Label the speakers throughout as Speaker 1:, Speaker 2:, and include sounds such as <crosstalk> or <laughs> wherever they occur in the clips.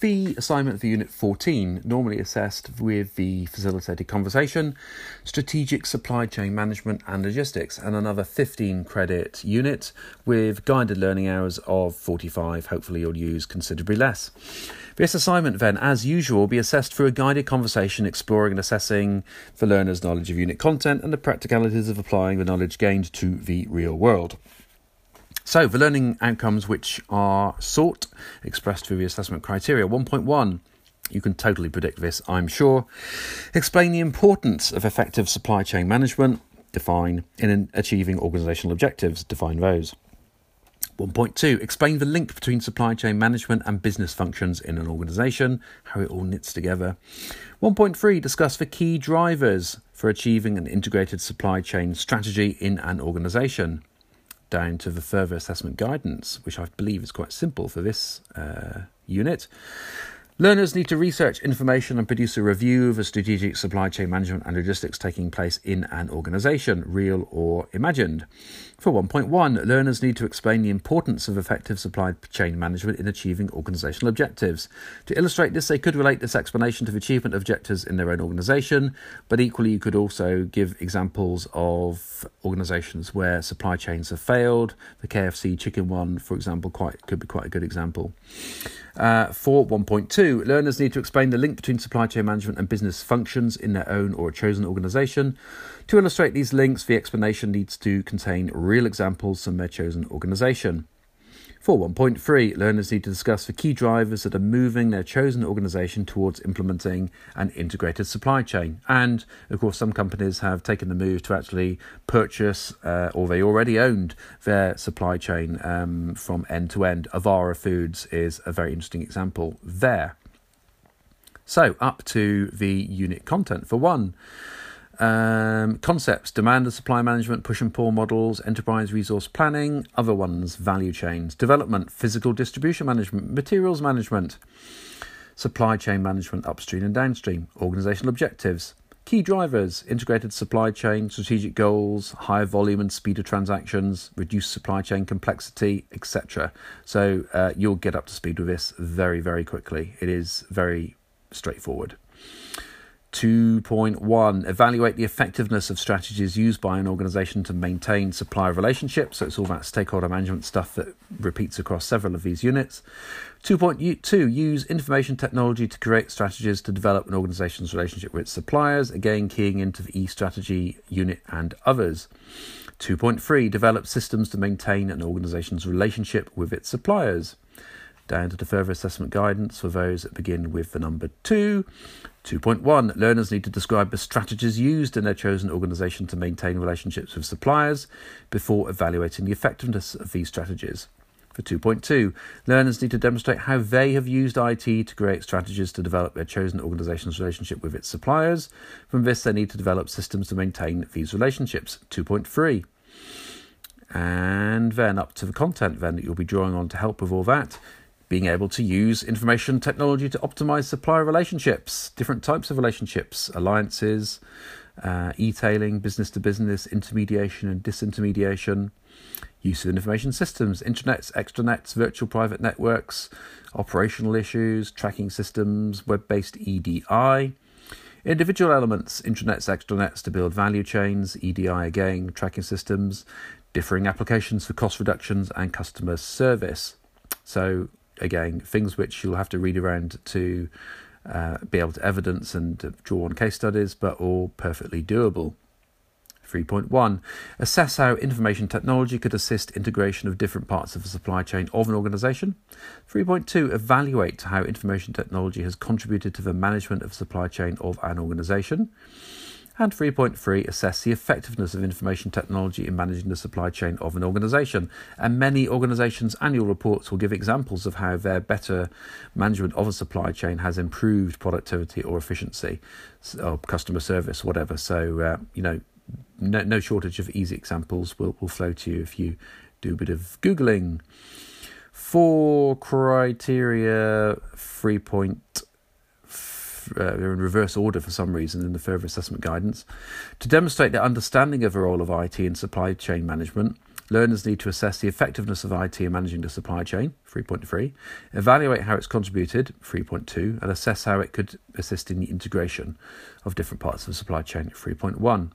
Speaker 1: The assignment for Unit 14, normally assessed with the facilitated conversation, strategic supply chain management and logistics, and another 15 credit unit with guided learning hours of 45. Hopefully, you'll use considerably less. This assignment, then, as usual, will be assessed through a guided conversation exploring and assessing the learner's knowledge of unit content and the practicalities of applying the knowledge gained to the real world. So, the learning outcomes which are sought, expressed through the assessment criteria 1.1. You can totally predict this, I'm sure. Explain the importance of effective supply chain management, define, in achieving organisational objectives, define those. 1.2 Explain the link between supply chain management and business functions in an organisation, how it all knits together. 1.3 Discuss the key drivers for achieving an integrated supply chain strategy in an organisation down to the further assessment guidance, which I believe is quite simple for this uh, unit. Learners need to research information and produce a review of the strategic supply chain management and logistics taking place in an organisation, real or imagined. For 1.1, learners need to explain the importance of effective supply chain management in achieving organisational objectives. To illustrate this, they could relate this explanation to the achievement objectives in their own organisation, but equally, you could also give examples of organisations where supply chains have failed. The KFC chicken one, for example, quite could be quite a good example. Uh, for 1.2, learners need to explain the link between supply chain management and business functions in their own or a chosen organisation. To illustrate these links, the explanation needs to contain real examples from their chosen organisation. For 1.3, learners need to discuss the key drivers that are moving their chosen organisation towards implementing an integrated supply chain. And of course, some companies have taken the move to actually purchase, uh, or they already owned their supply chain um, from end to end. Avara Foods is a very interesting example there. So, up to the unit content. For one, um, concepts demand and supply management, push and pull models, enterprise resource planning, other ones, value chains, development, physical distribution management, materials management, supply chain management, upstream and downstream, organizational objectives, key drivers, integrated supply chain, strategic goals, higher volume and speed of transactions, reduced supply chain complexity, etc. So uh, you'll get up to speed with this very, very quickly. It is very straightforward. 2.1 Evaluate the effectiveness of strategies used by an organization to maintain supplier relationships. So it's all that stakeholder management stuff that repeats across several of these units. 2.2 Use information technology to create strategies to develop an organization's relationship with suppliers. Again, keying into the e strategy unit and others. 2.3 Develop systems to maintain an organization's relationship with its suppliers down to the further assessment guidance for those that begin with the number 2. 2.1 Learners need to describe the strategies used in their chosen organisation to maintain relationships with suppliers before evaluating the effectiveness of these strategies. For 2.2, learners need to demonstrate how they have used IT to create strategies to develop their chosen organisation's relationship with its suppliers. From this, they need to develop systems to maintain these relationships. 2.3, and then up to the content then that you'll be drawing on to help with all that being able to use information technology to optimize supplier relationships, different types of relationships, alliances, uh, e-tailing, business to business, intermediation and disintermediation, use of information systems, intranets, extranets, virtual private networks, operational issues, tracking systems, web-based EDI, individual elements, intranets, extranets to build value chains, EDI again, tracking systems, differing applications for cost reductions and customer service. So again, things which you'll have to read around to uh, be able to evidence and draw on case studies, but all perfectly doable. 3.1 Assess how information technology could assist integration of different parts of the supply chain of an organization. 3.2 Evaluate how information technology has contributed to the management of supply chain of an organization. And 3.3 assess the effectiveness of information technology in managing the supply chain of an organisation. And many organisations' annual reports will give examples of how their better management of a supply chain has improved productivity or efficiency or customer service, whatever. So, uh, you know, no, no shortage of easy examples will, will flow to you if you do a bit of Googling. Four criteria, 3.3 uh, they're in reverse order for some reason in the further assessment guidance, to demonstrate their understanding of the role of IT in supply chain management. Learners need to assess the effectiveness of IT in managing the supply chain, 3.3, evaluate how it's contributed, 3.2, and assess how it could assist in the integration of different parts of the supply chain, 3.1.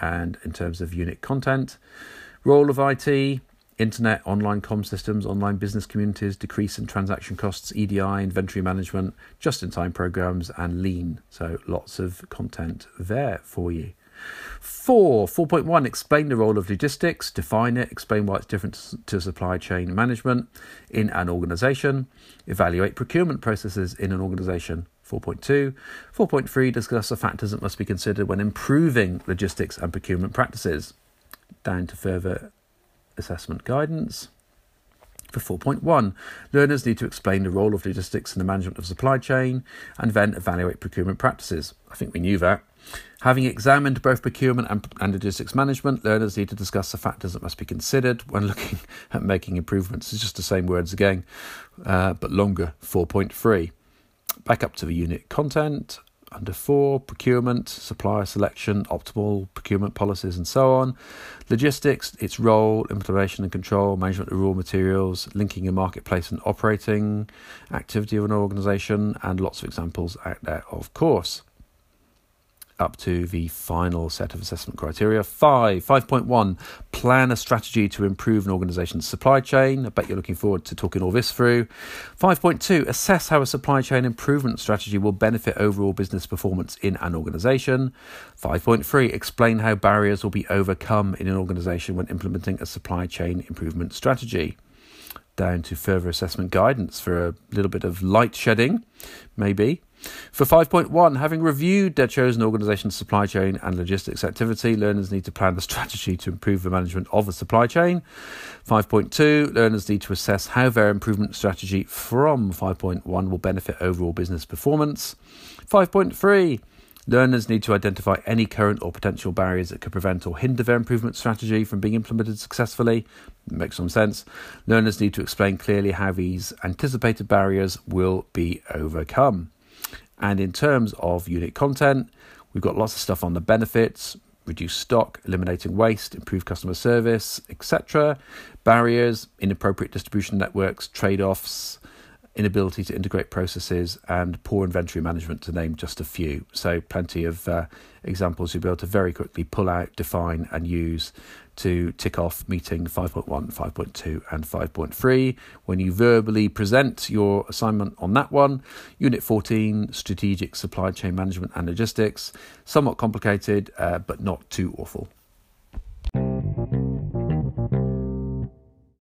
Speaker 1: And in terms of unit content, role of IT, internet, online com systems, online business communities, decrease in transaction costs, EDI, inventory management, just in time programs, and lean. So lots of content there for you. Four, 4.1, explain the role of logistics, define it, explain why it's different to supply chain management in an organization, evaluate procurement processes in an organization. 4.2. 4.3, discuss the factors that must be considered when improving logistics and procurement practices. Down to further assessment guidance. For 4.1, learners need to explain the role of logistics in the management of supply chain and then evaluate procurement practices. I think we knew that. Having examined both procurement and, and, logistics management, learners need to discuss the factors that must be considered when <laughs> looking at making improvements. It's just the same words again, uh, but longer 4.3. Back up to the unit content under four procurement, supplier selection, optimal procurement policies, and so on. Logistics, its role, implementation and control, management of raw materials, linking a marketplace and operating activity of an organization, and lots of examples out there, of course up to the final set of assessment criteria. Five, 5.1, plan a strategy to improve an organization's supply chain. I bet you're looking forward to talking all this through. 5.2, assess how a supply chain improvement strategy will benefit overall business performance in an organization. 5.3, explain how barriers will be overcome in an organization when implementing a supply chain improvement strategy down to further assessment guidance for a little bit of light shedding, maybe. For 5.1, having reviewed their chosen organization's supply chain and logistics activity, learners need to plan the strategy to improve the management of the supply chain. 5.2, learners need to assess how their improvement strategy from 5.1 will benefit overall business performance. 5.3, Learners need to identify any current or potential barriers that could prevent or hinder their improvement strategy from being implemented successfully. Makes some sense. Learners need to explain clearly how these anticipated barriers will be overcome. And in terms of unit content, we've got lots of stuff on the benefits, reduce stock, eliminating waste, improve customer service, etc. Barriers, inappropriate distribution networks, trade offs, inability to integrate processes, and poor inventory management, to name just a few. So, plenty of uh, examples you'll be able to very quickly pull out, define, and use to tick off meeting 5.1, 5.2, and 5.3. When you verbally present your assignment on that one, Unit 14, Strategic Supply Chain Management and Logistics, somewhat complicated, uh, but not too awful.